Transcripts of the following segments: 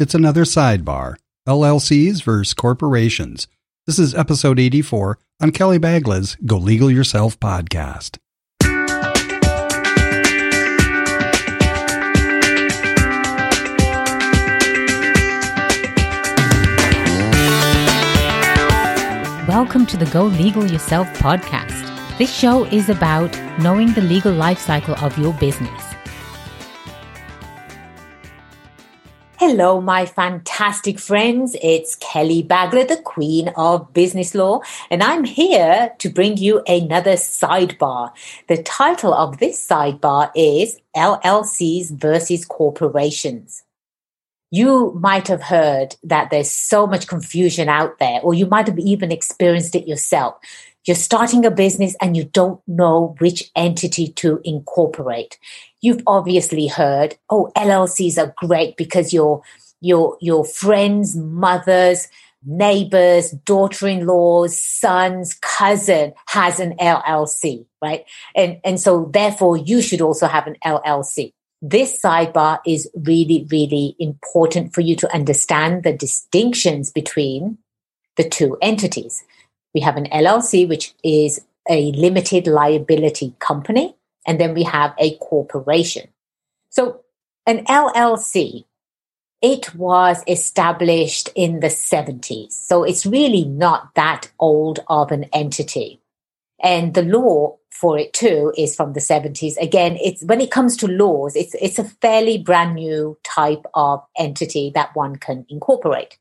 It's another sidebar LLCs versus corporations. This is episode 84 on Kelly Bagla's Go Legal Yourself podcast. Welcome to the Go Legal Yourself podcast. This show is about knowing the legal life cycle of your business. Hello, my fantastic friends. It's Kelly Bagla, the Queen of Business Law, and I'm here to bring you another sidebar. The title of this sidebar is LLCs versus corporations. You might have heard that there's so much confusion out there, or you might have even experienced it yourself. You're starting a business and you don't know which entity to incorporate you've obviously heard, oh, LLCs are great because your your your friends, mothers, neighbors, daughter-in-laws, sons, cousin has an LLC, right? And and so therefore you should also have an LLC. This sidebar is really, really important for you to understand the distinctions between the two entities. We have an LLC, which is a limited liability company, and then we have a corporation. So an LLC, it was established in the 70s. So it's really not that old of an entity. And the law for it too is from the 70s. Again, it's when it comes to laws, it's it's a fairly brand new type of entity that one can incorporate.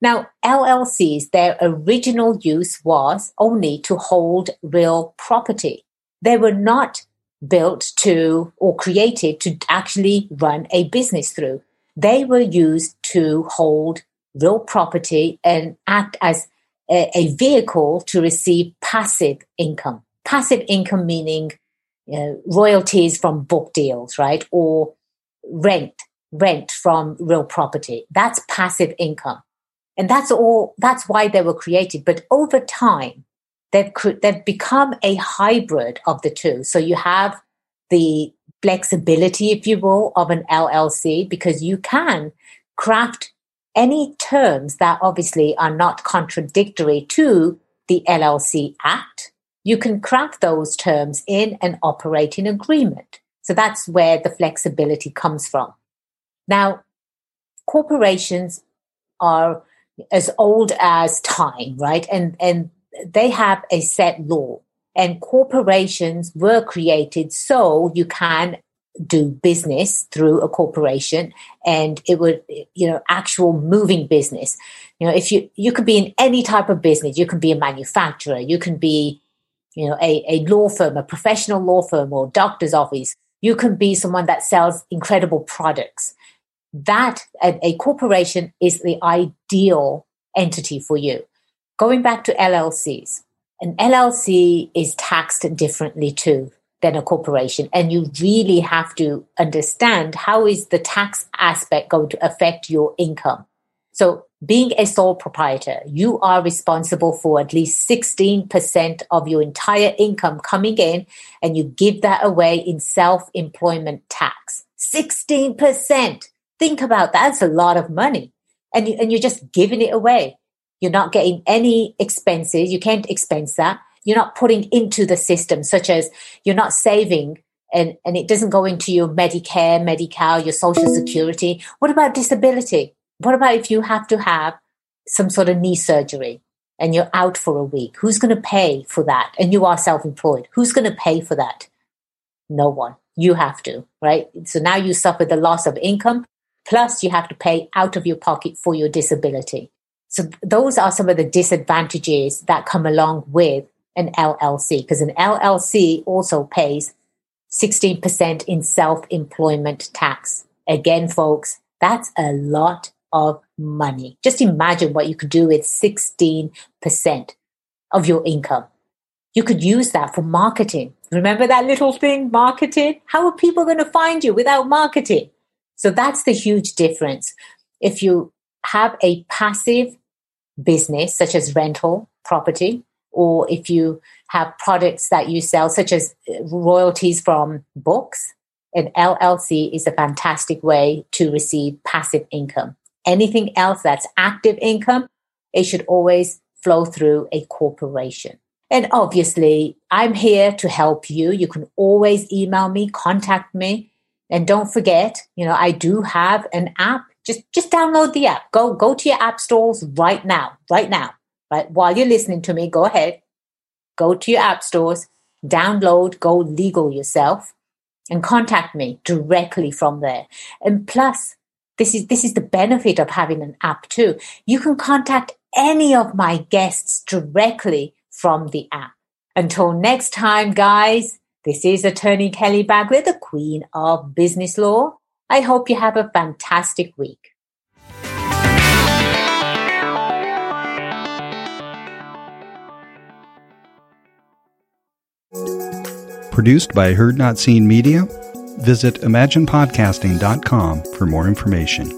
Now, LLCs, their original use was only to hold real property. They were not built to or created to actually run a business through. They were used to hold real property and act as a, a vehicle to receive passive income. Passive income meaning you know, royalties from book deals, right? Or rent, rent from real property. That's passive income. And that's all, that's why they were created. But over time, they've they've become a hybrid of the two. So you have the flexibility, if you will, of an LLC because you can craft any terms that obviously are not contradictory to the LLC Act. You can craft those terms in an operating agreement. So that's where the flexibility comes from. Now, corporations are as old as time, right? And, and they have a set law and corporations were created so you can do business through a corporation and it would you know actual moving business. You know if you you could be in any type of business. You can be a manufacturer. You can be you know a, a law firm a professional law firm or doctor's office. You can be someone that sells incredible products. That a, corporation is the ideal entity for you. Going back to llcs an LLC is taxed differently too than a corporation. And you really have to understand how is the tax aspect going to affect your income. So being a sole proprietor, you are responsible for at least 16% of your entire income coming in and you give that away in self-employment tax. 16%. Think about that. That's a lot of money. And, you, and you're just giving it away. You're not getting any expenses. You can't expense that. You're not putting into the system, such as you're not saving and, and it doesn't go into your Medicare, Medi-Cal, your social security. What about disability? What about if you have to have some sort of knee surgery and you're out for a week? Who's going to pay for that? And you are self-employed. Who's going to pay for that? No one. You have to, right? So now you suffer the loss of income, plus you have to pay out of your pocket for your disability. So those are some of the disadvantages that come along with an LLC because an LLC also pays 16% in self-employment tax. Again, folks, that's a lot of money. Just imagine what you could do with 16% of your income. You could use that for marketing. Remember that little thing, marketing? How are people going to find you without marketing? So that's the huge difference. If you have a passive business, such as rental property, or if you have products that you sell, such as uh, royalties from books, an LLC is a fantastic way to receive passive income. anything else that's active income, it should always flow through a corporation. And obviously, I'm here to help you. You can always email me, contact me. And don't forget, you know, I do have an app. Just just download the app. Go go to your app stores right now. Right now. Right? While you're listening to me, go ahead. Go to your app stores, download Go Legal yourself and contact me directly from there. And plus, this is this is the benefit of having an app too. You can contact any of my guests directly from the app. Until next time, guys, this is Attorney Kelly Bagla, the Queen of Business Law. I hope you have a fantastic week. Produced by Heard Not Seen Media. Visit imaginepodcasting.com for more information.